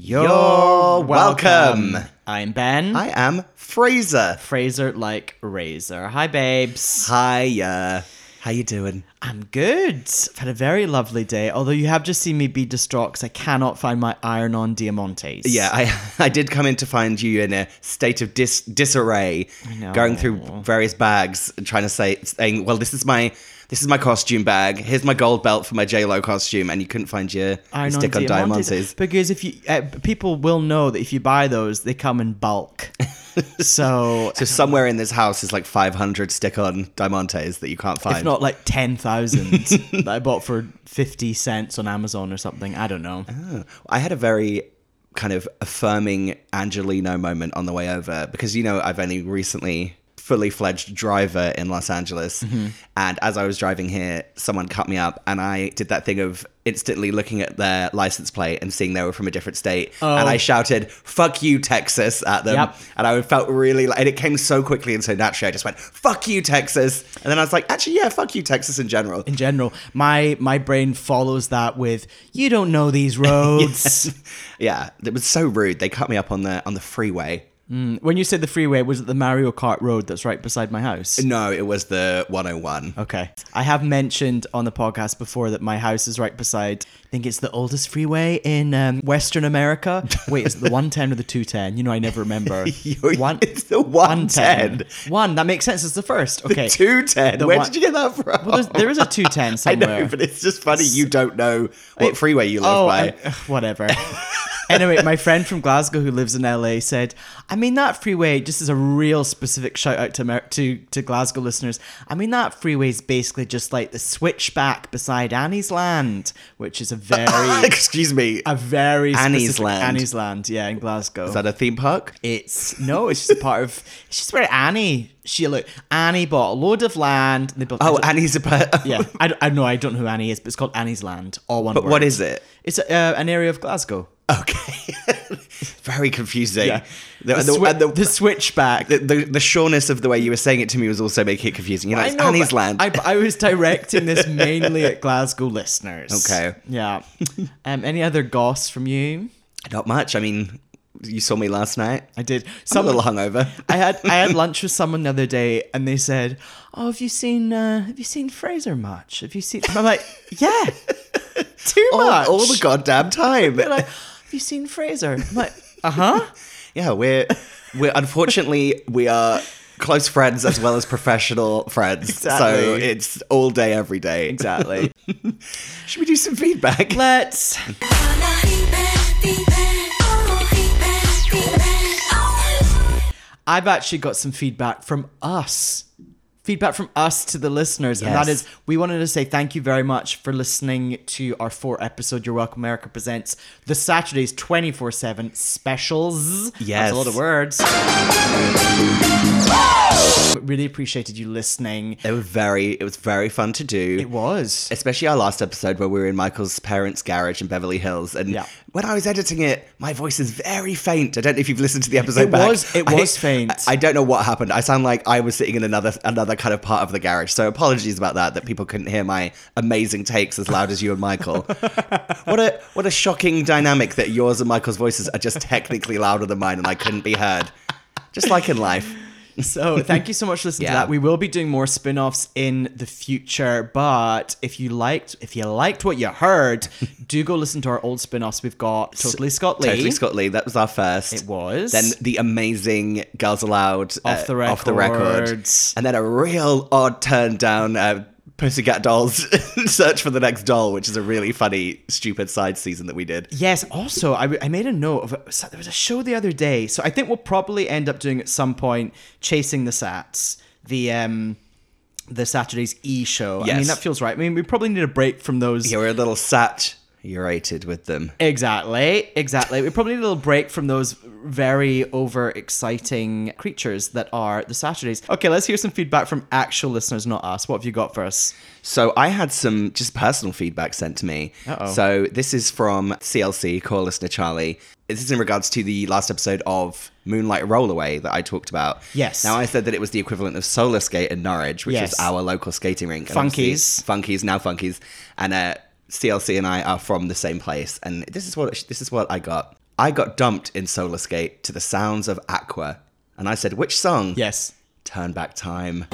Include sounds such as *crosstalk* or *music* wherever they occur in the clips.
You're, You're welcome. I'm Ben. I am Fraser. Fraser like razor. Hi, babes. Hiya. How you doing? I'm good. I've had a very lovely day, although you have just seen me be distraught because I cannot find my iron-on diamantes. Yeah, I *laughs* I did come in to find you in a state of dis, disarray, know. going through various bags and trying to say, saying, "Well, this is my this is my costume bag. Here's my gold belt for my J Lo costume," and you couldn't find your, your Iron-on stick on diamantes. Because if you uh, people will know that if you buy those, they come in bulk. *laughs* so So somewhere in this house is like 500 stick-on diamantes that you can't find. if not like 10,000 *laughs* that I bought for 50 cents on Amazon or something. I don't know. I had a very kind of affirming Angeleno moment on the way over because you know I've only recently fully fledged driver in Los Angeles. Mm-hmm. And as I was driving here someone cut me up and I did that thing of instantly looking at their license plate and seeing they were from a different state. And I oh. shouted fuck you Texas at them. Yep. and I felt really like and it came so quickly and so naturally I just went fuck you Texas. And then I was like actually yeah fuck you Texas in general. In general, my my brain follows that with you don't know these *laughs* roads. *laughs* yeah. It was so rude. They cut me up on the on the freeway When you said the freeway, was it the Mario Kart road that's right beside my house? No, it was the 101. Okay. I have mentioned on the podcast before that my house is right beside, I think it's the oldest freeway in um, Western America. *laughs* Wait, is it the 110 or the 210? You know, I never remember. *laughs* You're- it's the 110. One, that makes sense. It's the first. Okay. 210. The Where one- did you get that from? Well, there's, a 210 *laughs* I somewhere. know, but it's just funny you don't know what freeway you live Oh, by. I- whatever. Anyway, my friend from Glasgow who lives in LA said, I mean, that freeway, just as a real specific shout out to, Amer- to, to Glasgow listeners, I mean, that freeway is basically just like the switchback beside Anniesland, which is a very, *laughs* Excuse me. a very Anniesland. Annie's Land, yeah, in Glasgow. Is that a theme park? It's no, it's just a part of. It's just where Annie. She look. Annie bought a load of land. And they built. Oh, Annie's a part. yeah. I, I know. I don't know who Annie is, but it's called Anniesland. All one. But word. what is it? It's a, uh, an area of Glasgow. Okay. *laughs* Very confusing. Yeah. The, The, the- swi- the- the switchback. the, the, the sureness of the way you were saying it to me was also making it confusing. You know, I it's know, Anniesland. I, I was *laughs* directing this mainly at Glasgow listeners. Okay. Yeah. Um. Any other goss from you? Not much. I mean, you saw me last night. I did. I'm a little hungover. I had I had *laughs* lunch with someone the other day, and they said, "Oh, have you seen uh, Have you seen Fraser much? Have you seen?" I'm like, "Yeah, too all, much." all the goddamn time. They're like, "Have you seen Fraser?" I'm like, *laughs* "Uh huh." Yeah, we're we're unfortunately we are close friends as well as professional friends. So it's all day every day. Exactly. *laughs* Should we do some feedback? Let's. I've actually got some feedback from us. Feedback from us to the listeners. And that is, we wanted to say thank you very much for listening to our four episode Your Welcome America Presents the Saturdays 24 7 specials. That's Yes. a lot of words. really appreciated you listening. It was very it was very fun to do. It was. Especially our last episode where we were in Michael's parents' garage in Beverly Hills. And Yeah. When I was editing it, my voice is very faint. I don't know if you've listened to the episode It back. was- it I- was faint. I, I don't know what happened. I sound like I was sitting in another another kind of part of the garage. So apologies about that, that people couldn't hear my amazing takes as loud as you and Michael. *laughs* what a what a shocking dynamic that yours and Michael's voices are just technically louder than mine and I couldn't be heard. Just like in life. So thank you so much for listening to that. We will be doing more spin-offs in the future, but if you liked if you liked what you heard, *laughs* do go listen to our old spin-offs. We've got Totally Scott Lee. Totally Scott Lee. That was our first. It was. Then the amazing Girls Aloud. Off the Off the record. Records. And then a real odd turn down uh, Pussycat Dolls *laughs* Search for the Next Doll, which is a really funny, stupid side season that we did. Yes. Also, I, I made a note of a, there was a show the other day. So I think we'll probably end up doing at some point chasing the Sats, the um, the Saturday's E show. I mean, that feels right. I mean, we probably need a break from those. Yeah, we're a little saturated with them. Exactly, exactly. We probably need a little break from those very over exciting creatures that are the Saturdays. Okay, let's hear some feedback from actual listeners, not us. What have you got for us? So I had some just personal feedback sent to me. Uh-oh. So this is from CLC, core listener Charlie. This is in regards to the last episode of Moonlight Rollerway that I talked about. Yes. Now I said that it was the equivalent of Solar Skate in Norwich, which Yes. is our local skating rink. Funkies. Funkies, now Funkies. And uh, CLC and I are from the same place. And this is what this is what I got. I got dumped in Solar Skate to the sounds of Aqua. And I said, which song? Yes. Turn Back Time.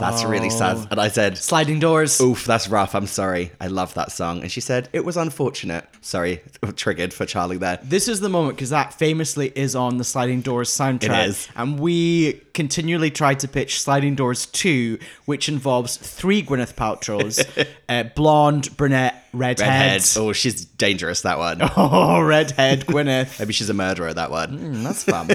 That's really sad. And I said, Sliding doors. Oof, that's rough. I'm sorry. I love that song. And she said, it was unfortunate. Sorry, *laughs* triggered for Charlie there. This is the moment because that famously is on the Sliding Doors soundtrack. It is. And we continually tried to pitch Sliding Doors 2, which involves three Gwyneth Paltrow's *laughs* uh, blonde, brunette, redhead. Redhead. Oh, she's dangerous, that one. *laughs* Oh, redhead Gwyneth. Maybe she's a murderer, that one. Mm, that's fun.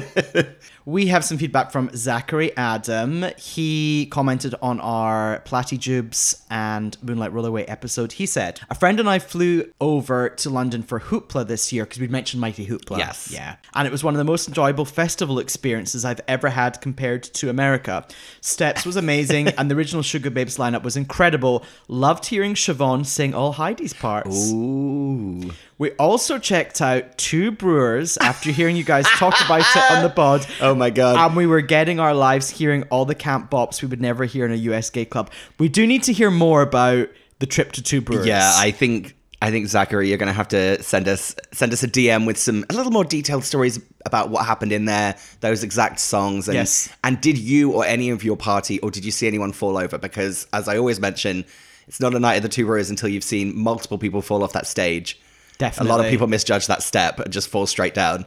We have some feedback from Zachary Adam. He commented on our Platyjubes and Moonlight Rollerway episode. He said, A friend and I flew over to London for Hoopla this year because we'd mentioned Mighty Hoopla. Yes. Yeah. And it was one of the most enjoyable festival experiences I've ever had compared to America. Steps was amazing and the original Sugababes lineup was incredible. Loved hearing Siobhan sing all Heidi's parts. Ooh. We also checked out two brewers after hearing you guys talk about it on the pod. *laughs* Oh Oh my God. And we were getting our lives hearing all the camp bops we would never hear in a US gay club. We do need to hear more about the trip to two brewers. Yeah, I think I think Zachary, you're gonna have to send us send us a DM with some a little more detailed stories about what happened in there, those exact songs, and Yes. and did you or any of your party or did you see anyone fall over? Because as I always mention, it's not a night of the two brewers until you've seen multiple people fall off that stage. A lot of people misjudge that step and just fall straight down.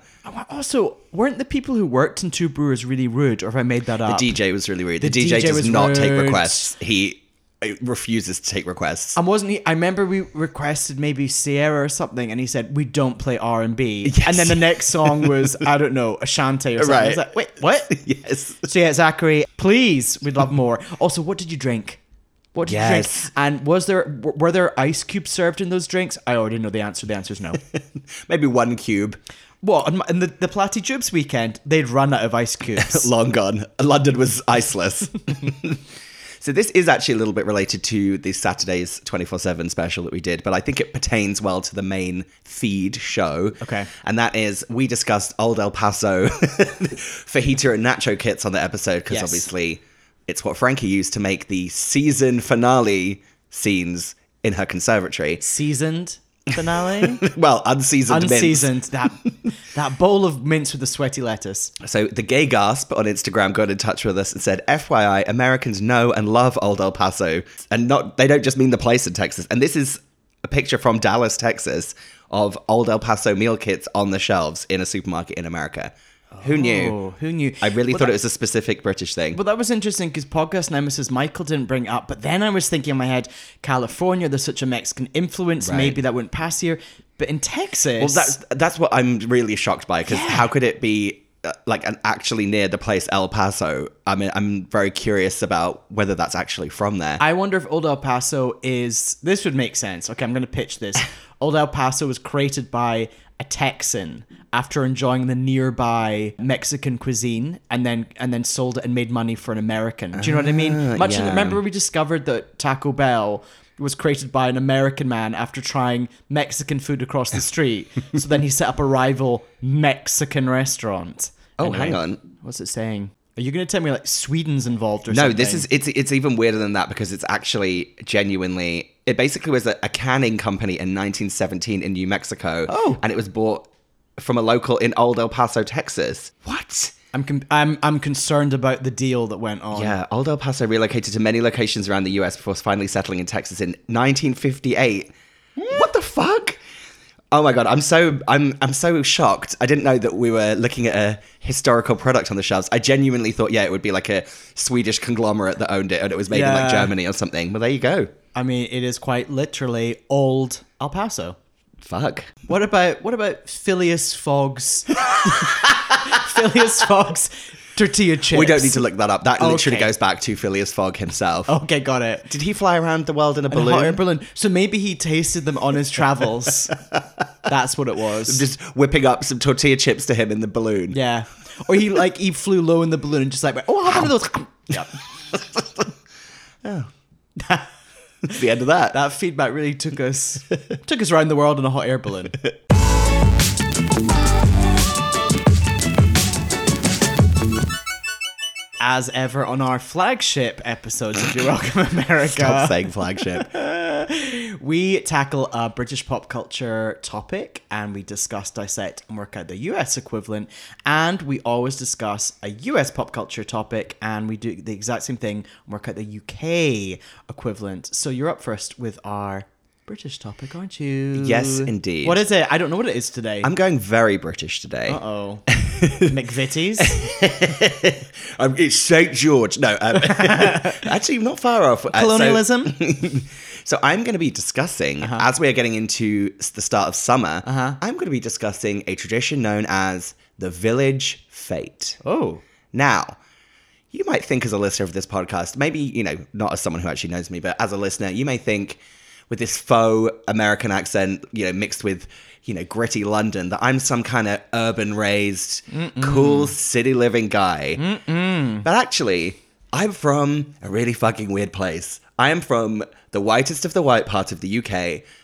Also, weren't the people who worked in Two Brewers really rude, or have I made that up? The DJ was really rude. The, The DJ, DJ does not take requests. He uh, refuses to take requests. And wasn't he? I remember we requested maybe Ciara or something, and he said we don't play R and B. *laughs* And then the next song was I don't know Ashanti or something. I was like, wait, *laughs* what? yes. So yeah, Zachary, please, we'd love more. Also, what did you drink? What did you Yes. drink? And was there were there ice cubes served in those drinks? I already know the answer. The answer is no. *laughs* Maybe one cube. what? My- in the the Platy Jubes weekend, they'd run out of ice cubes. *laughs* long gone. London was iceless. *laughs* so this is actually a little bit related to the Saturday's 24/7 special that we did, but I think it pertains well to the main feed show. Okay. And that is we discussed Old El Paso fajita and nacho kits on the episode because Yes. obviously it's what Frankie used to make the season finale scenes in her conservatory. Seasoned finale. *laughs* Well, unseasoned mince. Unseasoned. That that bowl of mince with the sweaty lettuce. So the gay gasp on Instagram got in touch with us and said, "FYI, Americans know and love Old El Paso, and not they don't just mean the place in Texas." And this is a picture from Dallas, Texas, of Old El Paso meal kits on the shelves in a supermarket in America. Who knew? Oh, who knew? I really But thought that- it was a specific British thing. But that was interesting because podcast nemesis Michael didn't bring it up. But then I was thinking in my head, California, there's such a Mexican influence. Right. Maybe that wouldn't pass here. But in Texas, Well, that's that's what I'm really shocked by because Yeah. how could it be like an actually near the place El Paso? I mean, I'm very curious about whether that's actually from there. I wonder if Old El Paso is. This would make sense. Okay, I'm going to pitch this. *laughs* Old El Paso was created by a Texan after enjoying the nearby Mexican cuisine, and then and then sold it and made money for an American. Do you know what I mean? Much. Ah, yeah. Remember, we discovered that Taco Bell was created by an American man after trying Mexican food across the street. so then he set up a rival Mexican restaurant. Oh, hang on. What's it saying? Are you going to tell me like Sweden's involved or No, something? No, this is it's it's even weirder than that because it's actually genuinely it basically was a, a canning company in 1917 in New Mexico. Oh. and it was bought from a local in Old El Paso, Texas. What? I'm I'm I'm concerned about the deal that went on. Yeah, Old El Paso relocated to many locations around the U.S. before finally settling in Texas in 1958. Hmm? What the fuck? Oh my god, I'm so I'm I'm so shocked. I didn't know that we were looking at a historical product on the shelves. I genuinely thought, yeah, it would be like a Swedish conglomerate that owned it and it was made in Yeah. like Germany or something. Well, there you go. I mean, it is quite literally old El Paso. Fuck. What about what about Phileas Fogg's *laughs* Phileas Fogg's tortilla chips. We don't need to look that up. That literally goes back to Phileas Fogg himself. Okay, got it. Did he fly around the world in a balloon? air balloon. So maybe he tasted them on his travels. *laughs* That's what it was. Just whipping up some tortilla chips to him in the balloon. yeah. Or he like he flew low in the balloon and just like, oh, how one of those. *laughs* Yep. It's the end of that. That feedback really took us took us around the world in a hot air balloon. As ever on our flagship episodes of You're Welcome *laughs* America. Stop saying flagship. *laughs* We tackle a British pop culture topic and we discuss, dissect, and work out the US equivalent. And we always discuss a US pop culture topic and we do the exact same thing and work out the UK equivalent. So you're up first with our British topic, aren't you? Yes, indeed. What is it? I don't know what it is today. I'm going very British today. Uh oh. *laughs* McVitie's? *laughs* Um, it's St. George. No, um, *laughs* actually, not far off. Uh, so- Colonialism? So, I'm going to be discussing, uh-huh. as we are getting into the start of summer, uh-huh. I'm going to be discussing a tradition known as the village fete. oh. Now, you might think as a listener of this podcast, maybe, you know, not as someone who actually knows me, but as a listener, you may think with this faux American accent, you know, mixed with, you know, gritty London, that I'm some kind of urban raised, cool city living guy. But actually, I'm from a really fucking weird place. I am from the whitest of the white part of the UK,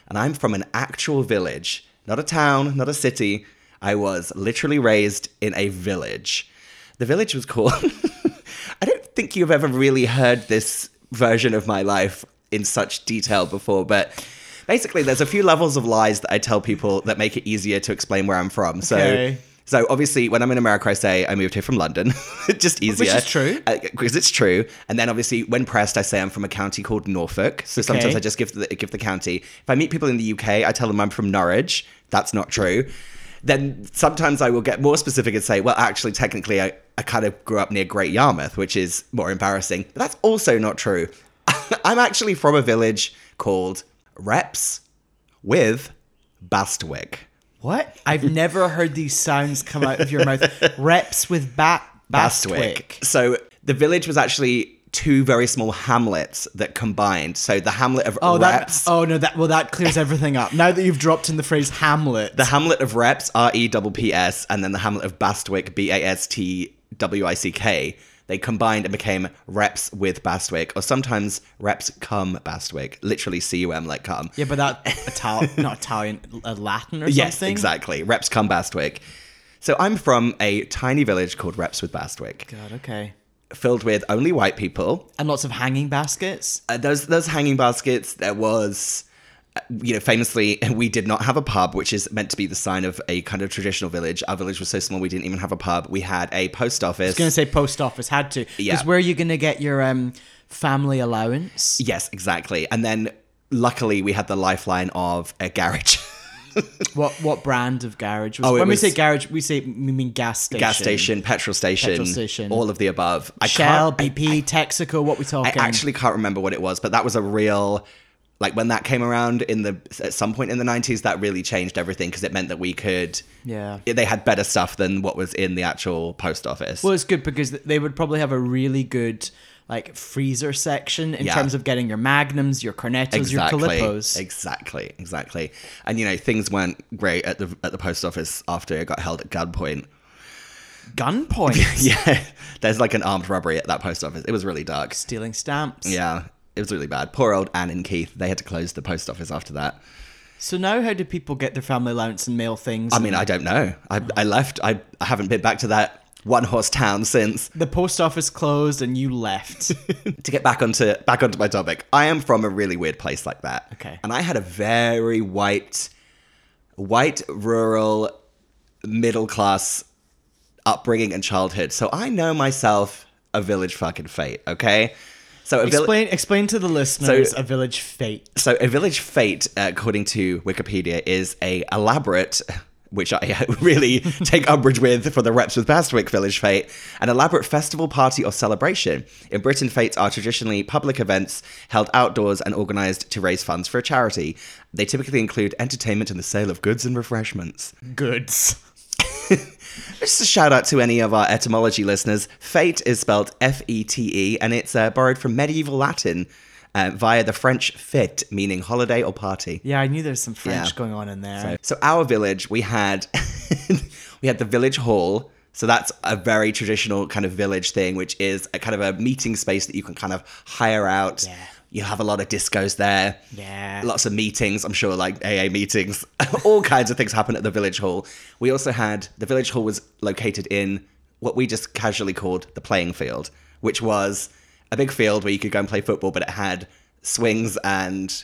and I'm from an actual village, not a town, not a city. I was literally raised in a village. The village was called. *laughs* I don't think you've ever really heard this version of my life in such detail before, but basically, there's a few levels of lies that I tell people that make it easier to explain where I'm from. So. So obviously, when I'm in America, I say I moved here from London. *laughs* Just easier, Which is true. Uh, because it's true. And then obviously, when pressed, I say I'm from a county called Norfolk. So sometimes I just give the give the county. If I meet people in the UK, I tell them I'm from Norwich. That's not true. Then sometimes I will get more specific and say, well, actually, technically, I, I kind of grew up near Great Yarmouth, which is more embarrassing. But that's also not true. *laughs* I'm actually from a village called Repps with Bastwick. What? I've never heard these sounds come out of your mouth. *laughs* Repps with bat Bastwick. So the village was actually two very small hamlets that combined. So the hamlet of Oh, that. Oh no, that well that clears everything up. Now that you've dropped in the phrase Hamlet. the hamlet of Repps, R E P P S, and then the hamlet of Bastwick, B A S T W I C K. They combined and became Repps with Bastwick, or sometimes Repps cum Bastwick, literally C U M like cum. yeah, but that *laughs* Italian, not Italian, uh, Latin or Yes, something. exactly. Repps cum Bastwick. So I'm from a tiny village called Repps with Bastwick, God, okay. filled with only white people. And lots of hanging baskets. uh, those those hanging baskets. There was, you know, famously, *laughs* we did not have a pub, which is meant to be the sign of a kind of traditional village. Our village was so small, we didn't even have a pub. We had a post office. I was gonna say post office had to. Yeah. Because where are you gonna get your um family allowance? yes, exactly. And then, luckily, we had the lifeline of a garage. *laughs* What what brand of garage was? Oh, it when we say garage, we say we mean gas station. Gas station, petrol station, Petrol station. all of the above. I Shell, can't- I- BP, Texaco. What we talking? I actually can't remember what it was, but that was a real like when that came around in the at some point in the 90s that really changed everything because it meant that we could Yeah. they had better stuff than what was in the actual post office Well, it's good because they would probably have a really good like freezer section in Yeah. terms of getting your magnums, your cornetos, your calippos. Exactly, exactly. And you know, things weren't great at the at the post office after it got held at gunpoint. Gunpoint. *laughs* Yeah, there's like an armed robbery at that post office. It was really dark. Stealing stamps. Yeah, it was really bad. Poor old Anne and Keith. They had to close the post office after that. So now, how do people get their family allowance and mail things? I mean, I don't know. I I left. I, I haven't been back to that one horse town since. the post office closed and you left. *laughs* to get back onto back onto my topic, I am from a really weird place like that. Okay. And I had a very white, white rural, middle class upbringing and childhood. So I know myself a village fucking fete. Okay. So a explain explain to the listeners So- a village fete. So a village fete, uh, according to Wikipedia, is a elaborate, which I *laughs* really take umbrage with for the repps with Bastwick Village Fete, an elaborate festival, party, or celebration. In Britain, fetes are traditionally public events held outdoors and organised to raise funds for a charity. They typically include entertainment and the sale of goods and refreshments. Goods. Just a shout out to any of our etymology listeners. Fete is spelled F E T E, and it's uh, borrowed from medieval Latin uh, via the French fête, meaning holiday or party. Yeah, I knew there's some French Yeah. going on in there. So our village, we had *laughs* we had the village hall. So that's a very traditional kind of village thing, which is a kind of a meeting space that you can kind of hire out. Yeah. You have a lot of discos there. Yeah. Lots of meetings. I'm sure like AA meetings. *laughs* All kinds of things happen at the village hall. We also had the village hall was located in what we just casually called the playing field, which was a big field where you could go and play football, but it had swings and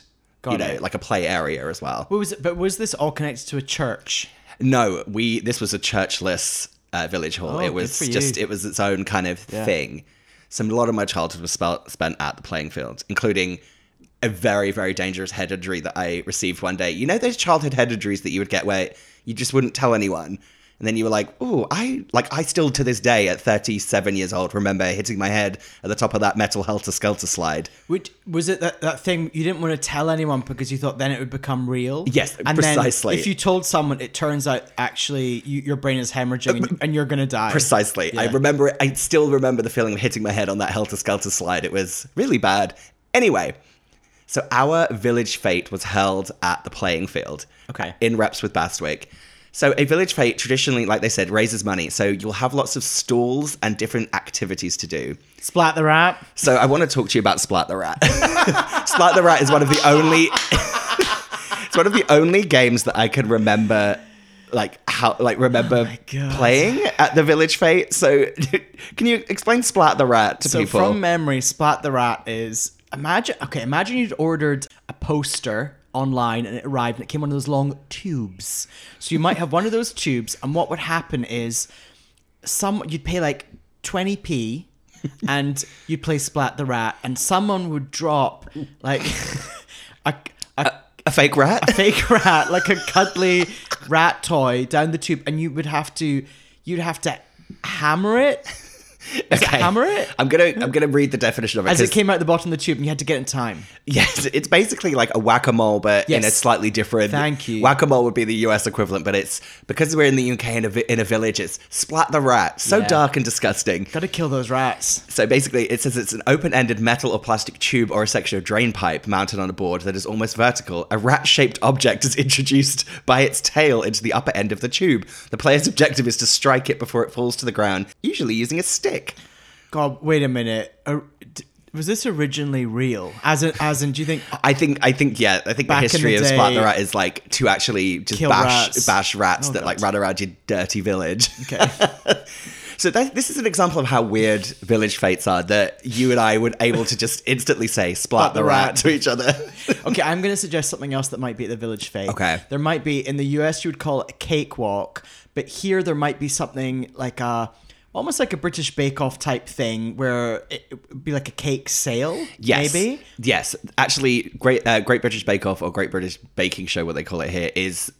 you know, it. like a play area as well. What was it? But was this all connected to a church? No, we this was a churchless uh, village hall. Oh, it was you. just it was its own kind of Yeah. thing. So a lot of my childhood was spent at the playing field, including a very very dangerous head injury that I received one day. You know those childhood head injuries that you would get where you just wouldn't tell anyone. And then you were like, "Oh, I like I still to this day at 37 years old remember hitting my head at the top of that metal helter skelter slide." Which was it that, that thing you didn't want to tell anyone because you thought then it would become real? Yes, and precisely. If you told someone, it turns out actually you, your brain is hemorrhaging and, and you're gonna die. Precisely. I remember it. I still remember the feeling of hitting my head on that helter skelter slide. It was really bad. Anyway, so our village fete was held at the playing field. Okay. In repps with Bastwick. So a village fete traditionally, like they said, raises money. So you'll have lots of stalls and different activities to do. Splat the rat. So I want to talk to you about Splat the Rat. *laughs* Splat the Rat is one of the only *laughs* it's one of the only games that I can remember like how like remember oh God. playing at the village fete. So *laughs* can you explain Splat the Rat to So people? from memory, Splat the Rat is imagine okay, imagine you'd ordered a poster online and it arrived and it came on those long tubes. So you might have one of those tubes and what would happen is some you'd pay like 20p *laughs* and you'd play Splat the Rat and someone would drop like *laughs* a, a a fake rat? A fake rat, like a cuddly rat toy down the tube, and you would have to, you'd have to hammer it. *laughs* Is it hammer it? I'm gonna I'm gonna read the definition of it. As it came out the bottom of the tube, and you had to get in time. Yes, it's basically like a whack-a-mole, but in a slightly different. Thank you. Whack-a-mole would be the US equivalent, but it's because we're in the UK in a, in a village. It's splat the rat, so Yeah. dark and disgusting. Got to kill those rats. So basically, it says it's an open-ended metal or plastic tube or a section of drain pipe mounted on a board that is almost vertical. A rat-shaped object is *laughs* introduced by its tail into the upper end of the tube. The player's objective is to strike it before it falls to the ground, usually using a stick. God, wait a minute. Was this originally real? As in, as in, do you think? I think, I think, yeah, I think the history the of Splat the Rat is like to actually just bash rats. bash rats Oh, that God. like run around your dirty village. Okay. *laughs* So that, this is an example of how weird village fetes are that you and I would able to just instantly say "splat the, the rat" rat. to each other. *laughs* okay, I'm going to suggest something else that might be at the village fete. Okay. There might be in the US you would call it a cakewalk, but here there might be something like a almost like a British Bake Off type thing where it would be like a cake sale. Yes, Maybe. Yes, actually, Great uh, Great British Bake Off or Great British Baking Show, what they call it here, is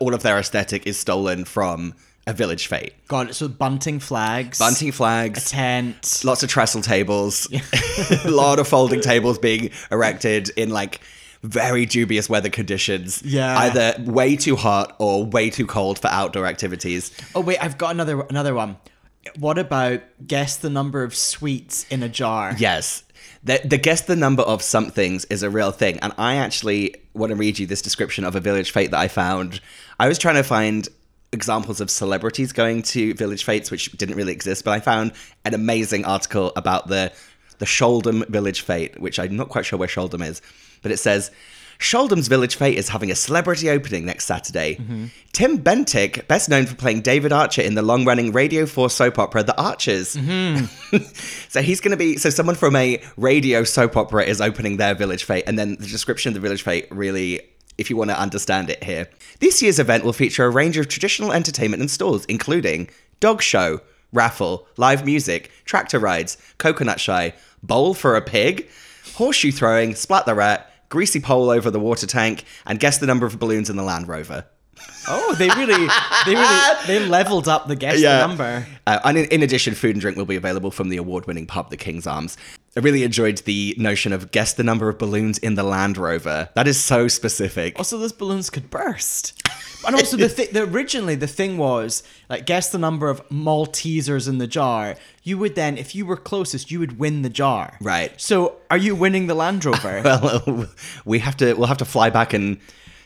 all of their aesthetic is stolen from a village fete. Got it. So bunting flags. Bunting flags, tent. lots of trestle tables, a *laughs* lot of folding tables being erected in like very dubious weather conditions. Yeah. Either way too hot or way too cold for outdoor activities. Oh wait, I've got another another one. What about guess the number of sweets in a jar? Yes. The, the guess the number of somethings is a real thing. And I actually want to read you this description of a village fete that I found. I was trying to find examples of celebrities going to village fetes, which didn't really exist, but I found an amazing article about the the Shouldham Village Fete, which I'm not quite sure where Shouldham is, but it says Shouldham's Village Fete is having a celebrity opening next Saturday. Tim Bentinck, best known for playing David Archer in the long running Radio 4 soap opera The Archers. *laughs* so he's going to be, so someone from a radio soap opera is opening their Village Fete. And then the description of the Village Fete really, if you want to understand it here. This year's event will feature a range of traditional entertainment and stalls, including dog show, raffle, live music, tractor rides, coconut shy, bowl for a pig, horseshoe throwing, splat the rat, greasy pole over the water tank, and guess the number of balloons in the Land Rover. Oh, they really, they really, they leveled up the guess the number. Uh, and in, in addition, food and drink will be available from the award-winning pub, the King's Arms. I really enjoyed the notion of guess the number of balloons in the Land Rover. That is so specific. Also, those balloons could burst. And also, the, th- the originally the thing was like guess the number of Maltesers in the jar. You would then, if you were closest, you would win the jar. Right. So, are you winning the Land Rover? *laughs* Well, we have to. We'll have to fly back and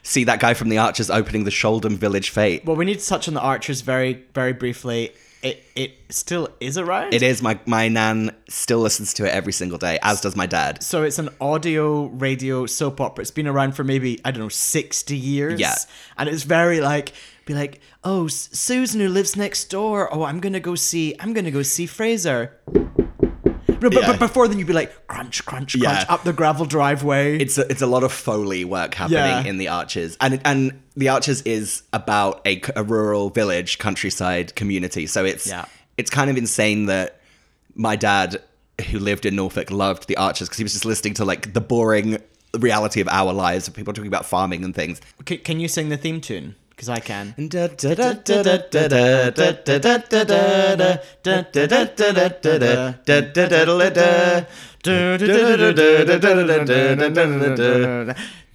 see that guy from the Archers opening the Shouldham Village Fete. well, we need to touch on the Archers very, very briefly. It it still is a around. It is my my nan still listens to it every single day, as does my dad. So it's an audio radio soap opera. It's been around for maybe I don't know sixty years. Yeah. and it's very like be like, oh, Susan who lives next door. Oh, I'm gonna go see. I'm gonna go see Fraser. But, but, Yeah. but before then, you'd be like crunch, crunch, crunch Yeah. up the gravel driveway. It's a, it's a lot of foley work happening Yeah. in the Archers, and and the Archers is about a rural village countryside community. So it's Yeah. it's kind of insane that my dad, who lived in Norfolk, loved the Archers because he was just listening to like the boring reality of our lives of people talking about farming and things. can you sing the theme tune? Because I can.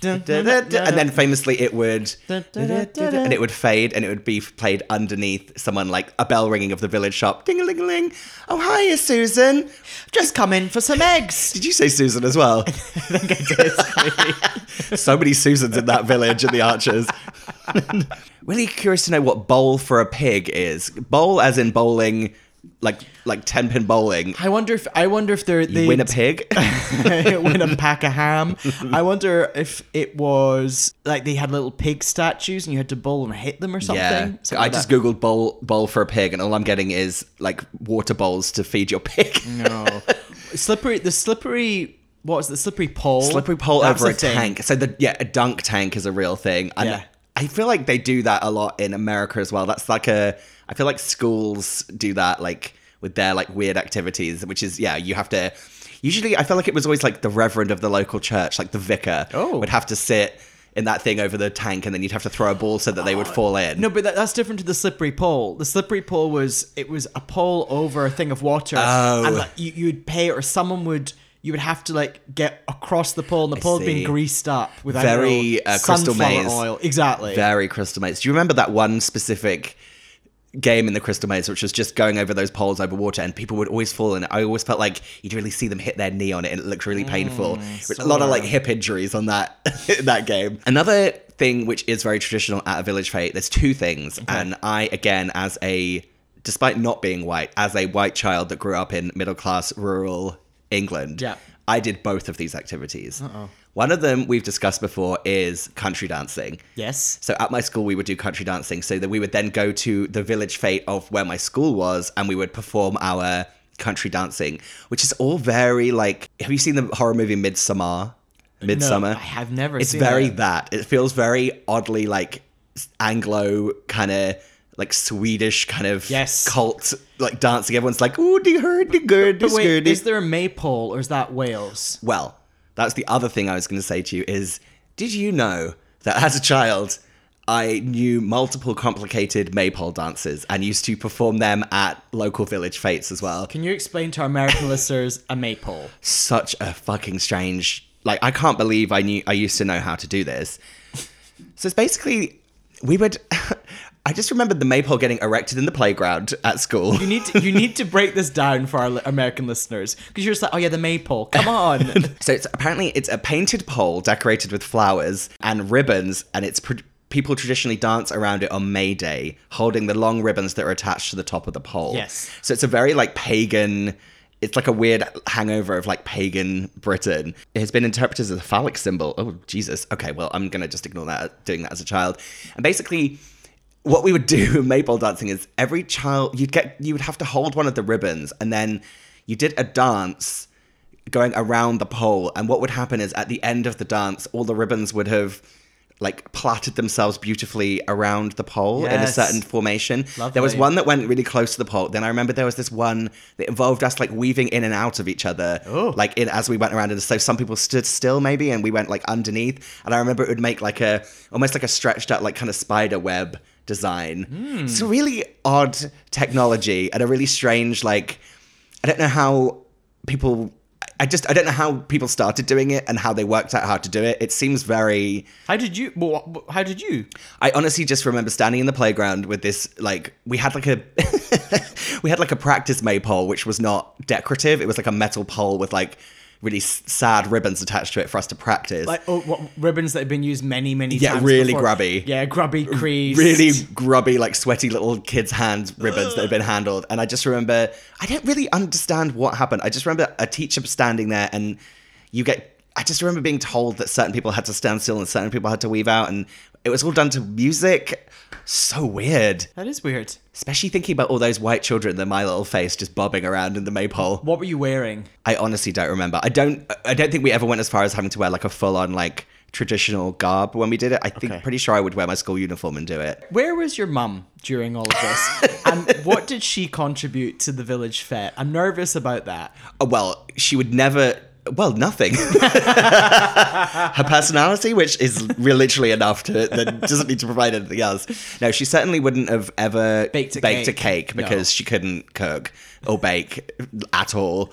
And then famously it would and it would fade and it would be played underneath someone like a bell ringing of the village shop. Ding a ling a ling oh hiya susan. Just come in for some eggs. did you say susan as well? *laughs* I think I did. *laughs* so many susans in that village in the archers. *laughs* Really curious to know what bowl for a pig is. Bowl as in bowling like like 10 pin bowling I wonder if I wonder if they're you they win a pig *laughs* win a pack of ham. I wonder if it was like they had little pig statues and you had to bowl and hit them or something. Yeah, Something I like just that. googled bowl bowl for a pig, and all I'm getting is like water bowls to feed your pig. *laughs* no slippery. The slippery. what is the slippery pole? Slippery pole That's over a, thing. tank. So the yeah, a dunk tank is a real thing. And Yeah. I feel like they do that a lot in America as well. That's like a. I feel like schools do that like with their like weird activities, which is yeah, you have to. Usually, I feel like it was always like the reverend of the local church, like the vicar, Oh. would have to sit in that thing over the tank, and then you'd have to throw a ball so that they would fall in. No, but that, that's different to the slippery pole. The slippery pole was it was a pole over a thing of water, Oh. and like, you you'd pay or someone would. You would have to like get across the pole, and the pole been greased up with Very, uh, Crystal Maze. oil. Exactly. Very Crystal Maze. Do you remember that one specific game in the Crystal Maze, which was just going over those poles over water, and people would always fall And? I always felt like you'd really see them hit their knee on it, and it looked really painful. Mm, With a lot of like hip injuries on that *laughs* that game. Another thing which is very traditional at a village fete. There's two things, and I again as a despite not being white, as a white child that grew up in middle class rural England, Yeah. I did both of these activities. One of them we've discussed before is country dancing. Yes. So at my school, we would do country dancing. So that we would then go to the village fete of where my school was, and we would perform our country dancing, which is all very like. Have you seen the horror movie Midsommar? Midsommar. No, I have never It's very it. that. It feels very oddly like Anglo kind of. Like Swedish kind of Yes. cult like dancing. Everyone's like, "Oh, the herd, the good, the But wait, good." is there a maypole or is that Wales? Well, that's the other thing I was going to say to you is did you know that as a child I knew multiple complicated maypole dances and used to perform them at local village fetes as well. Can you explain to our American *laughs* listeners a maypole? Such a fucking strange like I can't believe I knew I used to know how to do this. So it's basically we would *laughs* I just remembered the maypole getting erected in the playground at school. You need to, you need to *laughs* break this down for our li- American listeners because you're just like, oh yeah, the maypole. Come on. *laughs* So it's apparently it's a painted pole decorated with flowers and ribbons, and it's pr- people traditionally dance around it on May Day, holding the long ribbons that are attached to the top of the pole. Yes. So it's a very like pagan. It's like a weird hangover of like pagan Britain. It has been interpreted as a phallic symbol. Oh Jesus. Okay, well I'm gonna just ignore that. Doing that as a child, and basically what we would do *laughs* in maypole dancing is every child you'd get you would have to hold one of the ribbons and then you did a dance going around the pole. And what would happen is at the end of the dance all the ribbons would have like plaited themselves beautifully around the pole in a certain formation. There was one that went really close to the pole. Then i remember there was this one that involved us like weaving in and out of each other Oh. like in as we went around. And so some people stood still maybe and we went like underneath. And i remember it would make like a almost like a stretched out like kind of spider web design hmm. it's a really odd technology and a really strange like I don't know how people. I just I don't know how people started doing it and how they worked out how to do it. It seems very. How did you? Well, how did you? I honestly just remember standing in the playground with this like we had like a *laughs* we had like a practice maypole which was not decorative. It was like a metal pole with like really sad ribbons attached to it for us to practice. Like oh, what ribbons that have been used many, many Yeah, times. really before. grubby. Yeah, grubby crease. really grubby, like sweaty little kids' hands ribbons that had been handled. And I just remember, I don't really understand what happened. I just remember a teacher standing there, and you get, I just remember being told that certain people had to stand still and certain people had to weave out, and it was all done to music. So weird. That is weird. Especially thinking about all those white children, the my little face just bobbing around in the maypole. What were you wearing? I honestly don't remember. I don't. I don't think we ever went as far as having to wear like a full on like traditional garb when we did it. I think Okay. pretty sure I would wear my school uniform and do it. Where was your mum during all of this? *laughs* and what did she contribute to the village fete? I'm nervous about that. Uh, Well, she would never. Well, nothing. *laughs* Her personality, which is literally enough to that doesn't need to provide anything else. No, she certainly wouldn't have ever Baked a baked a cake. cake No. because she couldn't cook or bake at all.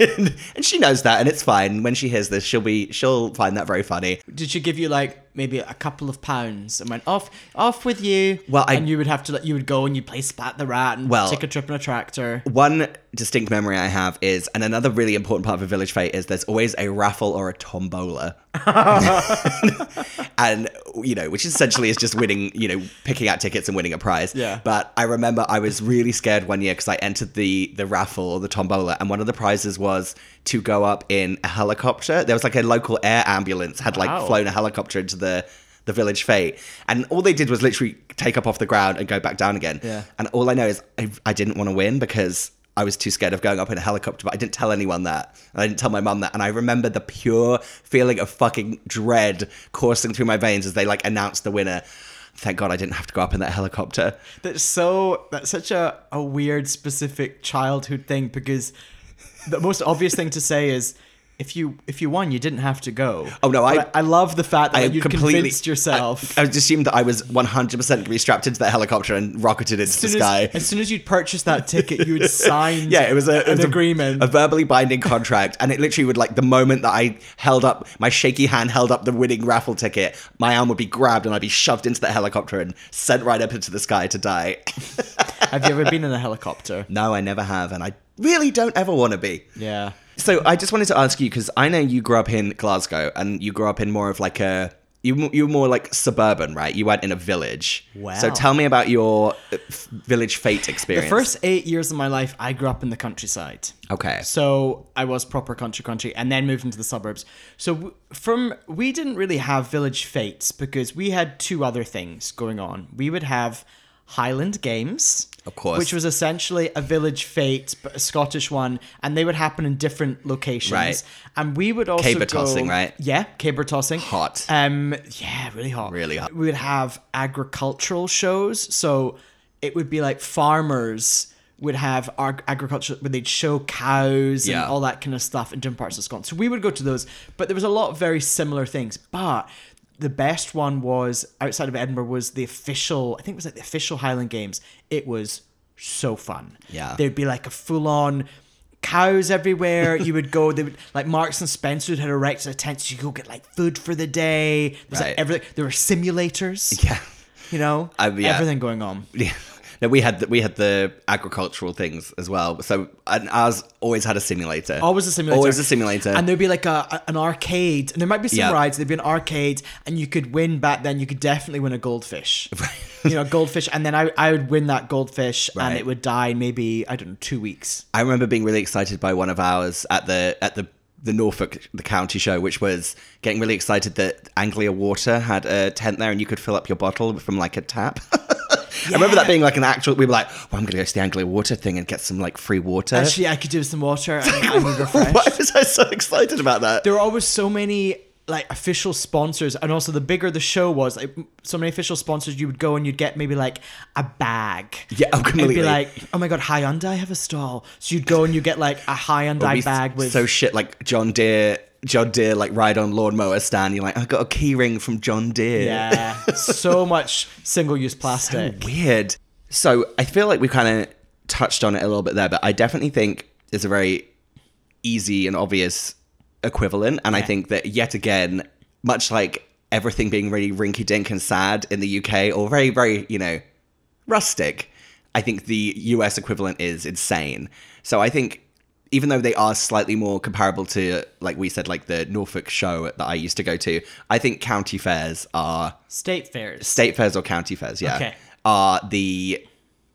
and, *laughs* and she knows that, and it's fine. When she hears this, she'll be she'll find that very funny. Did she give you like maybe a couple of pounds and went off off with you? Well, I- and you would have to you would go and you'd play Splat the Rat and Well- take a trip in a tractor. One distinct memory I have is, and another really important part of a village fete is there's always a raffle or a tombola. *laughs* and, you know, which essentially is just winning, you know, picking out tickets and winning a prize. Yeah. But I remember I was really scared one year because I entered the, the raffle or the tombola, and one of the prizes was to go up in a helicopter. There was like a local air ambulance had like Wow. flown a helicopter into the the village fete and all they did was literally take up off the ground and go back down again Yeah. and all I know is I, I didn't want to win because I was too scared of going up in a helicopter, but I didn't tell anyone that. And I didn't tell my mum that. And I remember the pure feeling of fucking dread coursing through my veins as they like announced the winner. Thank God I didn't have to go up in that helicopter. That's so that's such a, a weird specific childhood thing because the most obvious thing to say is if you if you won you didn't have to go. Oh, no, I- But I love the fact that I you convinced yourself. I, I assumed that I was 100% going to be strapped into that helicopter and rocketed into the soon sky. as, as soon as you'd purchased that ticket, you would *laughs* sign Yeah, it was a, it an was a- agreement. a, verbally binding contract, and it literally would like the moment that I held up my shaky hand, held up the winning raffle ticket, my arm would be grabbed and I'd be shoved into that helicopter and sent right up into the sky to die. Have you ever been in a helicopter? no, I never have, and I really don't ever want to be. Yeah. So I just wanted to ask you because I know you grew up in Glasgow, and you grew up in more of like a. You, you were more like suburban, right? You weren't in a village. Wow. So tell me about your uh, village fete experience. The first eight years of my life, I grew up in the countryside. Okay. So I was proper country country and then moved into the suburbs. So from we didn't really have village fetes because we had two other things going on. We would have Highland Games, Of course. which was essentially a village fete, but a Scottish one, and they would happen in different locations. Right. And we would also Caber go- tossing, right? Yeah, caber tossing. Hot. Um, yeah, really hot. Really hot. We would have agricultural shows, so it would be like farmers would have our agriculture where they'd show cows Yeah. and all that kind of stuff in different parts of Scotland. So we would go to those, but there was a lot of very similar things. But the best one was outside of Edinburgh was the official. I think it was like the official Highland Games. It was so fun. Yeah. there'd be like a full on. Cows everywhere. You would go. They would like Marks and Spencer had erected a tent, so you could go get like food for the day. There's Right. like everything. There were simulators. Yeah. You know, Uh, yeah. everything going on. Yeah. No, we had the, we had the agricultural things as well. So and ours always had a simulator. Always a simulator. Always a simulator. And there'd be like a, an arcade, and there might be some Yeah. rides. There'd be an arcade, and you could win back then. You could definitely win a goldfish. *laughs* you know, a goldfish, and then I, I would win that goldfish, and it would die in maybe I don't know two weeks. I remember being really excited by one of ours at the at the the Norfolk the county show, which was getting really excited that Anglian Water had a tent there and you could fill up your bottle from like a tap. *laughs* I remember that being like an actual. We were like, "Well, I'm gonna go to the Anglian Water thing and get some like free water." Actually, I could do with some water. and *laughs* I would refresh. Why was I so excited about that? there were always so many like official sponsors and also the bigger the show was like so many official sponsors you would go and you'd get maybe like a bag Yeah, oh, It'd be like oh my god Hyundai have a stall so you'd go and you get like a Hyundai bag with so shit like John Deere, John Deere like ride on lawnmower stand. You're like, I got a key ring from John Deere. yeah *laughs* so much single use plastic weird. So I feel like we kind of touched on it a little bit there, but I definitely think there's a very easy and obvious equivalent. And I think that yet again, much like everything being really rinky dink and sad in the UK or very, very, you know, rustic, I think the US equivalent is insane. So I think even though they are slightly more comparable to, like we said, like the Norfolk show that I used to go to, I think county fairs are State fairs. state fairs or county fairs, yeah, Okay. are the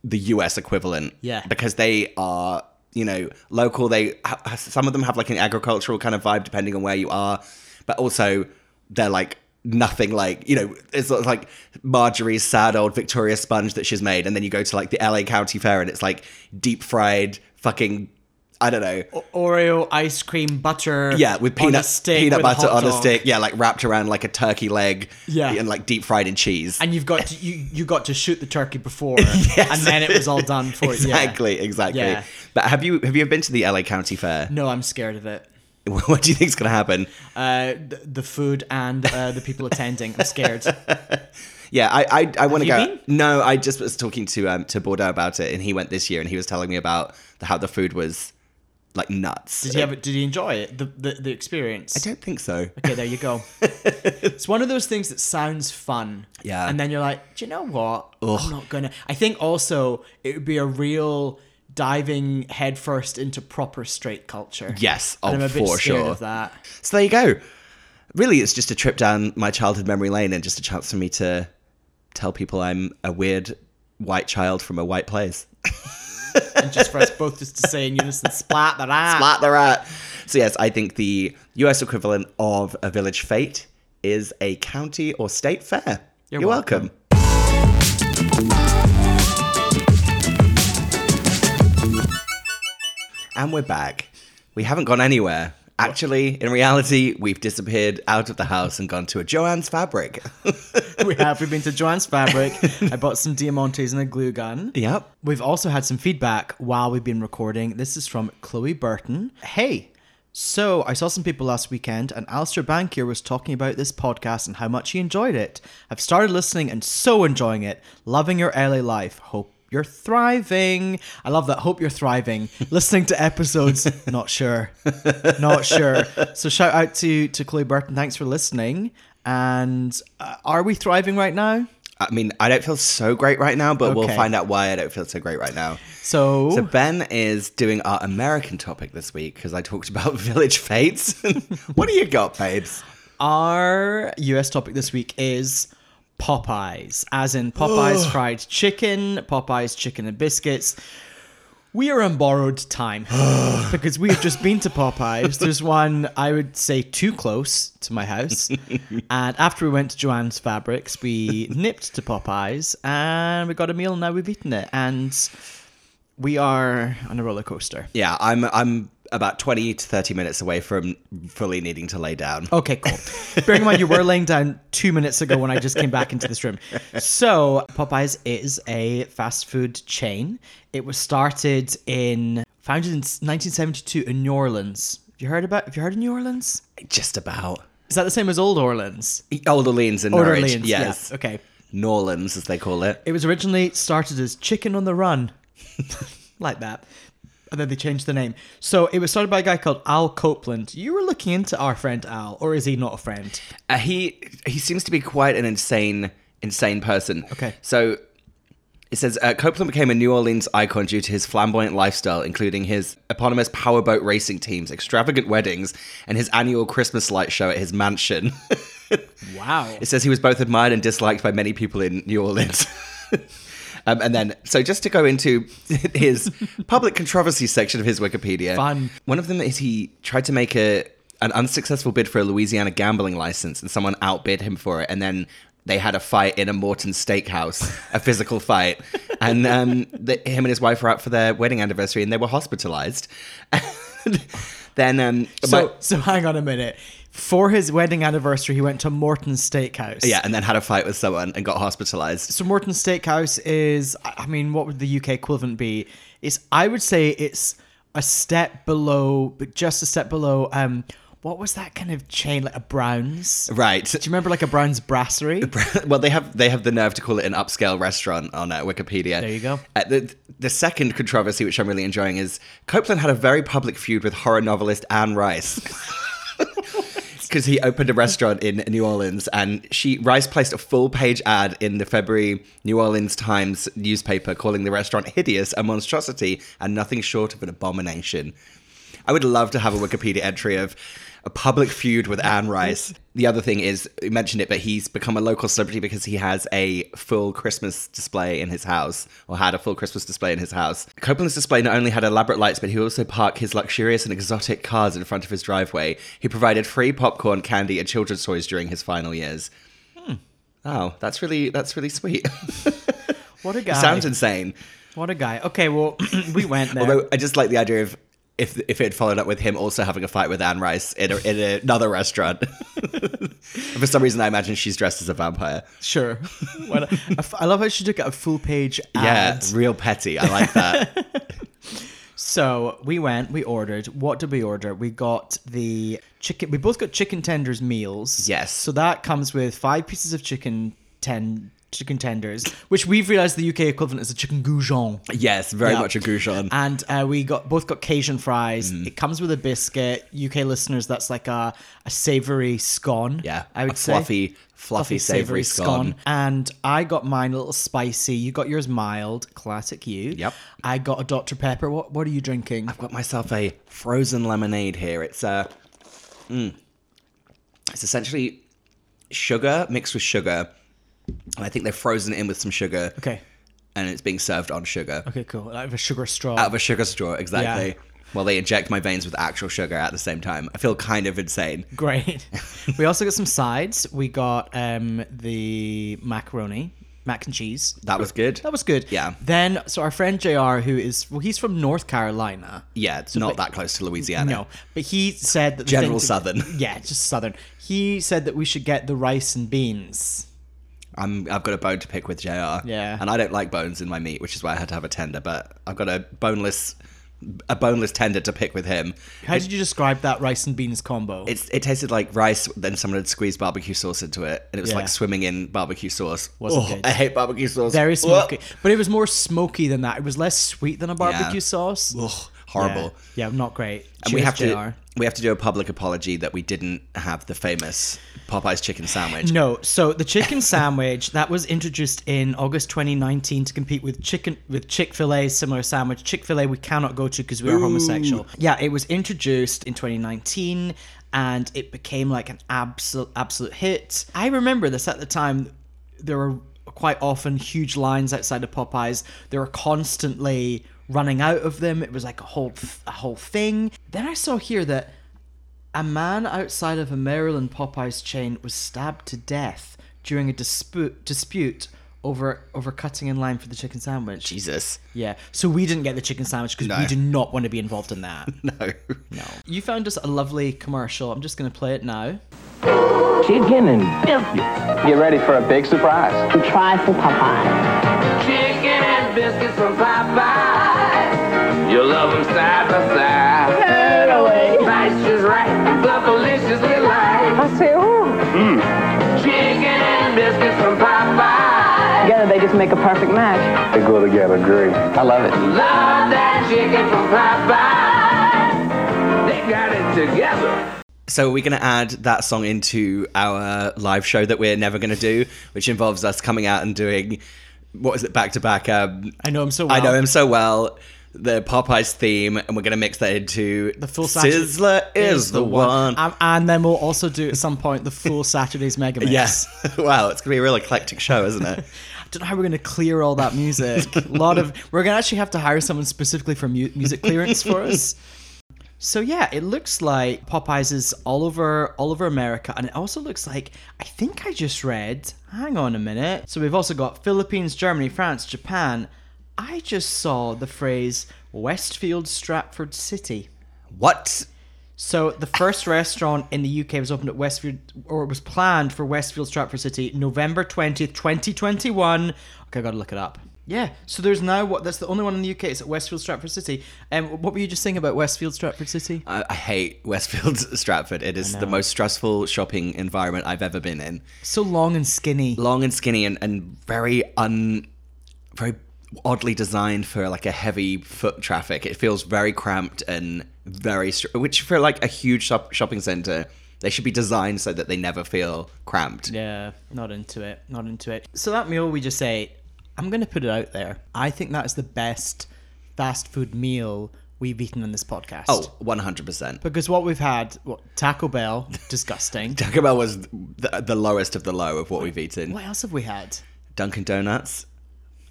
the US equivalent. Yeah. because they are you know local. They some of them have like an agricultural kind of vibe depending on where you are, but also they're like nothing like you know it's like Marjorie's sad old Victoria sponge that she's made, and then you go to like the LA County Fair and it's like deep fried fucking. I don't know. Oreo ice cream butter. Yeah, with on a peanut stick peanut with butter on a stick. Yeah, like wrapped around like a turkey leg. Yeah. and like deep fried in cheese. And you've got to, you you got to shoot the turkey before, *laughs* and then it was all done for you. exactly, exactly. Yeah. But have you have you ever been to the LA County Fair? No, I'm scared of it. *laughs* What do you think's gonna happen? Uh, the, the food and uh, the people attending. I'm scared. *laughs* Yeah, I I, I want to go. been? No, I just was talking to um to Bordeaux about it, and he went this year, and he was telling me about the, how the food was like nuts. Did he have? it- Did he enjoy it? The the, the experience. I don't think so. Okay, there you go. *laughs* it's one of those things that sounds fun. Yeah. And then you're like, do you know what? I'm not gonna. I think also it would be a real diving headfirst into proper straight culture. Yes, And oh I'm a bit for scared sure. of that. So there you go. Really, it's just a trip down my childhood memory lane, and just a chance for me to tell people I'm a weird white child from a white place. *laughs* And just for us both just to say in unison, splat the rat. Splat the rat. So yes, I think the US equivalent of a village fete is a county or state fair. You're welcome. And we're back. We haven't gone anywhere. Actually, in reality, we've disappeared out of the house and gone to a Joanne's Fabric. *laughs* we have. We've been to Joanne's *laughs* Fabric. I bought some Diamantes and a glue gun. yep. We've also had some feedback while we've been recording. This is from Chloe Burton. Hey, so I saw some people last weekend, and Alistair Bankier was talking about this podcast and how much he enjoyed it. I've started listening and so enjoying it. Loving your LA life. Hope you're thriving. I love that. Hope you're thriving. *laughs* Listening to episodes, not sure, not sure. So shout out to to Chloe Burton. Thanks for listening. And uh, are we thriving right now? I mean, I don't feel so great right now, but we'll find out why I don't feel so great right now. So, So Ben is doing our American topic this week because I talked about *laughs* village fetes. *laughs* what do you got, babes? Our US topic this week is Popeyes, as in Popeyes fried chicken, Popeyes chicken and biscuits. We are on borrowed time *sighs* because we have just been to Popeyes. There's one, I would say, too close to my house. *laughs* and after we went to Joanne's Fabrics, we nipped to Popeyes and we got a meal and now we've eaten it. And we are on a roller coaster. Yeah, I'm I'm about 20 to 30 minutes away from fully needing to lay down. Okay, cool. Bearing in mind you were laying down two minutes ago when I just came back into this room. So Popeyes is a fast food chain. It was started in founded in 1972 in New Orleans. Have you heard about? Have you heard of New Orleans? Just about. Is that the same as Old Orleans? Old Orleans and Old Norwich. Orleans, yes. yeah. Okay. Norlands, as they call it. It was originally started as Chicken on the Run, *laughs* like that. And then they changed the name. So it was started by a guy called Al Copeland. You were looking into our friend Al, or is he not a friend? Uh, he he seems to be quite an insane insane person. Okay. So it says uh, Copeland became a New Orleans icon due to his flamboyant lifestyle, including his eponymous powerboat racing teams, extravagant weddings, and his annual Christmas light show at his mansion. *laughs* Wow. It says he was both admired and disliked by many people in New Orleans. *laughs* um, and then, so just to go into *laughs* his public controversy section of his Wikipedia, Fun. one of them is he tried to make a an unsuccessful bid for a Louisiana gambling license, and someone outbid him for it, and then. They had a fight in a Morton steakhouse, a physical fight, and um, the, him and his wife were out for their wedding anniversary, and they were hospitalized. *laughs* then, um, So, my- so hang on a minute. For his wedding anniversary, he went to Morton's Steakhouse. yeah, and then had a fight with someone and got hospitalized. So Morton's Steakhouse is, I mean, what would the UK equivalent be? It's, I would say, it's a step below, but just a step below. Um, what was that kind of chain like a Browns? Right. Do you remember like a Browns brasserie? *laughs* well, they have they have the nerve to call it an upscale restaurant on uh, Wikipedia. There you go. Uh, the the second controversy, which I'm really enjoying, is Copeland had a very public feud with horror novelist Anne Rice. *laughs* *laughs* Because he opened a restaurant in New Orleans, and she Rice placed a full page ad in the February New Orleans Times newspaper, calling the restaurant hideous, a monstrosity, and nothing short of an abomination. I would love to have a Wikipedia entry of a public feud with Anne Rice. The other thing is, you mentioned it, but he's become a local celebrity because he has a full Christmas display in his house, or had a full Christmas display in his house. Copeland's display not only had elaborate lights, but he also parked his luxurious and exotic cars in front of his driveway. He provided free popcorn, candy, and children's toys during his final years. Hmm. Oh, that's really that's really sweet. What a *laughs* guy! Sounds insane. What a guy. Okay, well, *clears throat* we went there. Although I just like the idea of if if it followed up with him also having a fight with Anne Rice in, a, in another restaurant. *laughs* For some reason, I imagine she's dressed as a vampire. sure. *laughs* A- I love how she took a full page Yeah, real petty. I like that. *laughs* So we went, we ordered. What did we order? We got the chicken. We both got chicken tenders meals. Yes. So that comes with five pieces of chicken ten chicken tenders, which we've realized the UK equivalent is a chicken goujon. yes, very Yeah. much a Goujon. And uh, we got both got Cajun fries. Mm. It comes with a biscuit. UK listeners, that's like a, a savory scone. yeah, I would a say. fluffy, fluffy, savory scone. And I got mine a little spicy. You got yours mild. Classic you. Yep. I got a Dr. Pepper. What What are you drinking? I've got myself a frozen lemonade here. It's uh, mm, it's essentially sugar mixed with sugar, I think they've frozen it in with some sugar. Okay. and it's being served on sugar Okay, cool. I have a sugar straw. out of a sugar straw. Exactly. Yeah. Well, they inject my veins with actual sugar at the same time. I feel kind of insane. Great. *laughs* we also got some sides. We got um the macaroni, mac and cheese. That was good. That was good. Yeah. Then, so our friend JR, who is, well, he's from North Carolina. Yeah, it's not that close to Louisiana. No, but he said that the General to- Southern. *laughs* Yeah, just Southern. He said that we should get the rice and beans. I'm, I've got a bone to pick with JR. Yeah. And I don't like bones in my meat, which is why I had to have a tender, but I've got a boneless a boneless tender to pick with him. How did you describe that rice and beans combo? It's it tasted like rice, then someone had squeezed barbecue sauce into it, and it was Yeah. like swimming in barbecue sauce. Wasn't oh, good. I hate barbecue sauce. very smoky, but it was more smoky than that. It was less sweet than a barbecue Yeah. sauce. Ugh, horrible. Yeah, yeah, not great. And we Cheers, have to JR. we have to do a public apology that we didn't have the famous Popeye's chicken sandwich. No, so the chicken *laughs* sandwich that was introduced in August 2019 to compete with chicken with Chick Fil A similar sandwich. Chick Fil A we cannot go to because we are homosexual. Yeah, it was introduced in 2019 and it became like an absolute absolute hit. I remember this at the time. There were quite often huge lines outside of Popeyes. There were constantly running out of them. It was like a whole a whole thing. Then I saw here that a man outside of a Maryland Popeyes chain was stabbed to death during a dispute dispute over over cutting in line for the chicken sandwich. Jesus. Yeah. So we didn't get the chicken sandwich because we do not want to be involved in that. *laughs* No. no. You found us a lovely commercial. I'm just going to play it now. Chicken and biscuits. Get ready for a big surprise. Try for Popeye. Chicken and biscuits from Popeye. You'll love them side by side. Head away. Price just right. The deliciously light. I say, oh. Chicken and biscuits from Popeye. Together they just make a perfect match. They go together great. I love it. Love that chicken from Popeye. They got it together. So we're going to add that song into our live show that we're never going to do, which involves us coming out and doing what is it back to back? Um, I know him so well. I know him so well. The Popeyes theme, and we're going to mix that into The full Saturday- Sizzler is the one. Um, and then we'll also do at some point the full *laughs* Saturday's Mega Mix. Yes. *laughs* wow, it's going to be a real eclectic show, isn't it? *laughs* I don't know how we're going to clear all that music. a lot of we're going to actually have to hire someone specifically for mu- music clearance for us. So yeah, it looks like Popeyes is all over all over America, and it also looks like I think I just read. Hang on a minute. So we've also got Philippines, Germany, France, Japan. I just saw the phrase Westfield Stratford City. what? So the first restaurant in the UK was opened at Westfield, or it was planned for Westfield Stratford City, November twentieth, twenty twenty one. Okay, I gotta look it up. Yeah, so there's now what? That's the only one in the UK. It's at Westfield Stratford City. Um, what were you just saying about Westfield Stratford City? I, I hate Westfield *laughs* Stratford. It is the most stressful shopping environment I've ever been in. So long and skinny. Long and skinny and, and very un very oddly designed for like a heavy foot traffic. It feels very cramped and very which for like a huge shop- shopping center they should be designed so that they never feel cramped. Yeah, not into it. Not into it. So that meal we just ate, I'm gonna put it out there. I think that's the best fast food meal we've eaten on this podcast. Oh, 100%. because what we've had, what Taco Bell, *laughs* disgusting. Taco Bell was the, the lowest of the low of what we've eaten. what else have we had? Dunkin' Donuts.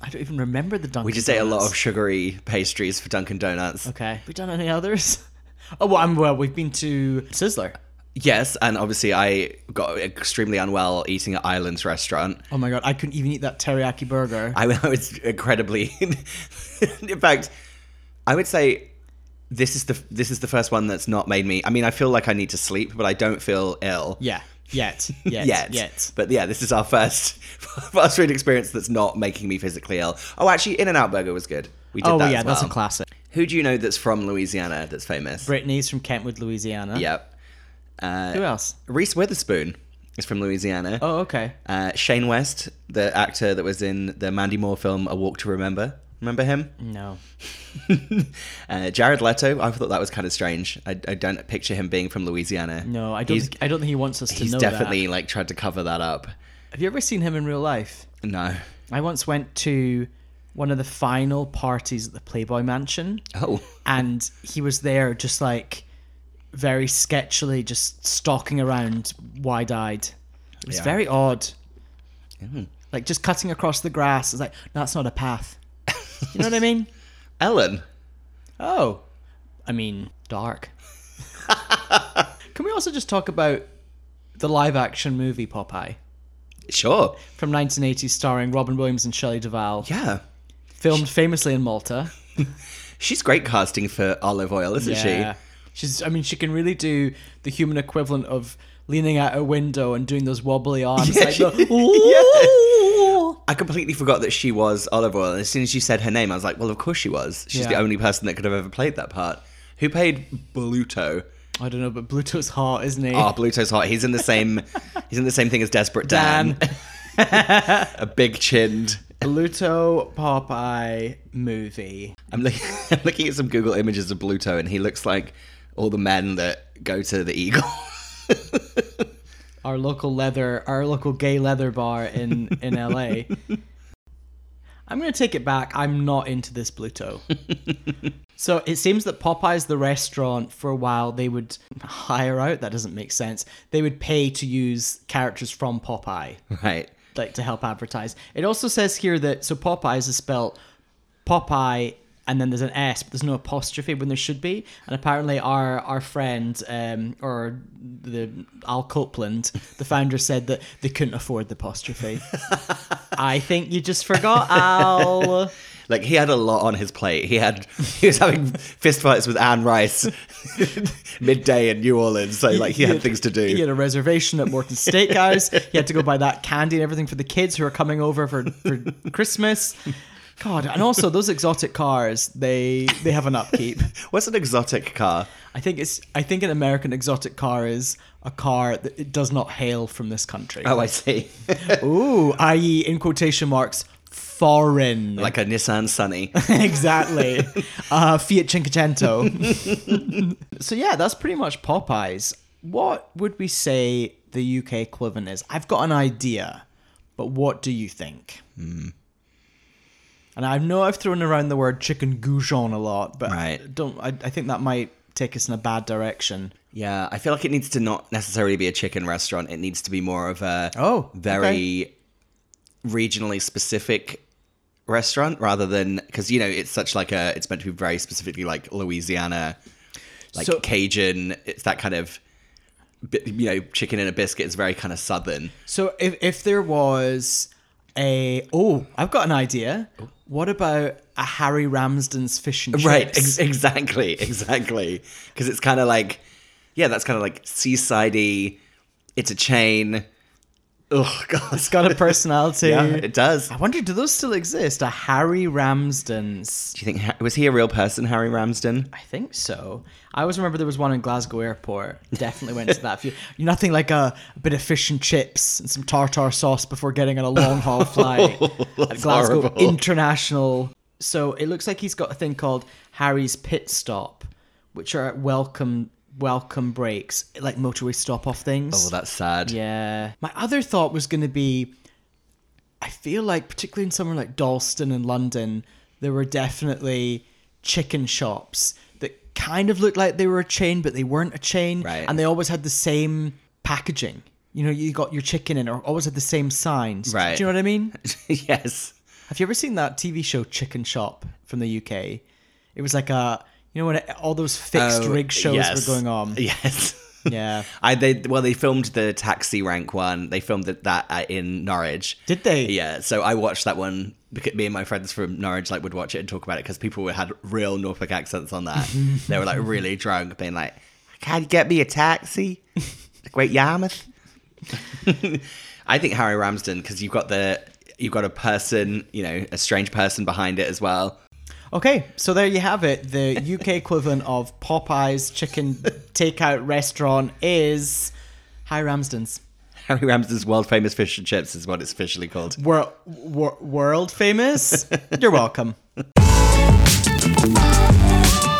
I don't even remember the Dunkin' We just ate a lot of sugary pastries for Dunkin' Donuts. Okay, we done any others? *laughs* Oh well, I'm, well, we've been to Sizzler. Yes, and obviously I got extremely unwell eating at Islands restaurant. Oh my god, I couldn't even eat that teriyaki burger. I, *laughs* I was incredibly. *laughs* in fact, I would say this is the this is the first one that's not made me. I mean, I feel like I need to sleep, but I don't feel ill. yeah, yet, yet, Yet. yet. But yeah, this is our first *laughs* fast food experience that's not making me physically ill. Oh, actually, In-N-Out Burger was good. We did Oh that yeah, as that's a classic. Who do you know that's from Louisiana that's famous? Britney's from Kentwood, Louisiana. Yep. Uh, Who else? Reese Witherspoon is from Louisiana. Oh okay. Uh, Shane West, the actor that was in the Mandy Moore film A Walk to Remember. Remember him? No. *laughs* uh, Jared Leto. I thought that was kind of strange. I, I don't picture him being from Louisiana. No, I don't. He's, Think, I don't think he wants us to know. he's definitely that. like tried to cover that up. Have you ever seen him in real life? No. I once went to one of the final parties at the Playboy Mansion, Oh. and he was there, just like very sketchily, just stalking around, wide-eyed. It was Yeah. very odd. Like just cutting across the grass. It's like that's not a path. You know what I mean? *laughs* Ellen. Oh, I mean, dark. *laughs* Can we also just talk about the live-action movie Popeye Sure. from 1980, starring Robin Williams and Shelley Duvall, Yeah. filmed famously in Malta? *laughs* She's great casting for Olive Oyl, isn't she? She's I mean she can really do the human equivalent of leaning out a window and doing those wobbly arms Yeah, like the, she? I completely forgot that she was Olive Oyl. And as soon as you said her name, I was like, well, of course she was. She's the only person that could have ever played that part. Who played Bluto? I don't know, but Bluto's hot, isn't he? Oh, Bluto's hot. He's in the same. *laughs* he's in the same thing as Desperate Dan. Dan. *laughs* a big chinned. Bluto Popeye movie. I'm, *laughs* I'm looking at some Google images of Bluto, and he looks like all the men that go to the Eagle. Our local leather our local gay leather bar in in *laughs* LA. I'm gonna take it back. I'm not into this Bluto. *laughs* so it seems that Popeye's the restaurant for a while they would hire out. That doesn't make sense. They would pay to use characters from Popeye. right. like to help advertise. It also says here that so Popeyes is spelled Popeye and then there's an S, but there's no apostrophe when there should be. And apparently, our our friend um, or the Al Copeland, the founder, said that they couldn't afford the apostrophe. *laughs* I think you just forgot Al. *laughs* Like he had a lot on his plate. He had he was having fistfights with Anne Rice *laughs* midday in New Orleans. So like he had things to do. He had a reservation at Morton's Steakhouse. He had to go buy that candy and everything for the kids who are coming over for, for Christmas. God, and also those exotic cars, they they have an upkeep. *laughs* What's an exotic car? I think it's I think an American exotic car is a car that it does not hail from this country. Oh, I see. *laughs* Ooh, i.e. in quotation marks foreign. like a Nissan Sunny. *laughs* exactly. uh, Fiat Cinquecento. so yeah, that's pretty much Popeyes. What would we say the UK equivalent is? I've got an idea, but what do you think? And I know I've thrown around the word chicken goujon a lot, but Right. don't. I, I think that might take us in a bad direction. Yeah, I feel like it needs to not necessarily be a chicken restaurant. It needs to be more of a Oh, very regionally specific restaurant rather than because you know it's such like a it's meant to be very specifically like Louisiana, like So- Cajun. It's that kind of you know chicken and a biscuit. It's very kind of southern. So if if there was a oh, I've got an idea. What about a Harry Ramsden's fish and chips? Right, ex- exactly, exactly. Because it's kind of like, yeah, that's kind of like seasidey. It's a chain. Oh *laughs* god, It's got a personality. yeah, it does. I wonder, do those still exist? A Harry Ramsden's. Do you think was he a real person, Harry Ramsden? I think so. I always remember there was one in Glasgow Airport. Definitely went to that. *laughs* You, nothing like a, a bit of fish and chips and some tartar sauce before getting on a long haul *laughs* flight at Glasgow horrible. International. So it looks like he's got a thing called Harry's Pit Stop, which are welcome welcome breaks, like motorway stop off things. Oh, that's sad. Yeah. My other thought was going to be I feel like, particularly in somewhere like Dalston in London, there were definitely chicken shops that kind of looked like they were a chain, but they weren't a chain. Right. And they always had the same packaging. You know, you got your chicken in, or always had the same signs. Right. Do you know what I mean? *laughs* yes. Have you ever seen that TV show Chicken Shop from the UK? It was like a, you know, when all those fixed Oh, rig shows yes. were going on. Yes. *laughs* Yeah. I they well they filmed the taxi rank one. They filmed that uh, in Norwich. Did they? Yeah. So I watched that one. because Me and my friends from Norwich like would watch it and talk about it because people had real Norfolk accents on that. *laughs* they were like really drunk, being like, "Can you get me a taxi, Great Yarmouth?" *laughs* I think Harry Ramsden because you've got the you've got a person, you know, a strange person behind it as well. Okay, so there you have it. The UK *laughs* equivalent of Popeye's chicken takeout restaurant is High Ramsden's. Harry Ramsden's world famous fish and chips is what it's officially called. Wor- wor- world famous? *laughs* You're welcome. *laughs*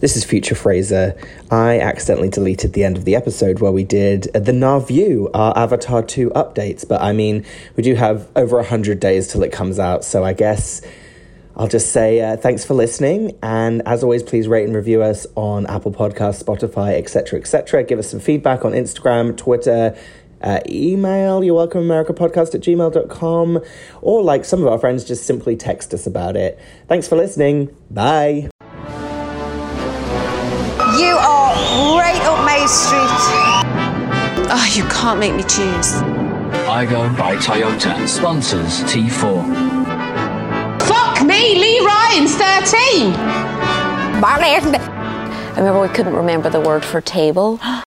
This is Future Fraser. I accidentally deleted the end of the episode where we did the Narview, our Avatar 2 updates, but I mean, we do have over 100 days till it comes out, so I guess I'll just say uh, thanks for listening, and as always, please rate and review us on Apple Podcasts, Spotify, etc., etc. Give us some feedback on Instagram, Twitter, uh, email, you're welcome America podcast at gmail.com, or like some of our friends, just simply text us about it. Thanks for listening. Bye. You are right up my street. Oh, you can't make me choose. I go by Toyota sponsors T4. Fuck me, Lee Ryan's 13. I remember we couldn't remember the word for table. *gasps* *gasps* *gasps*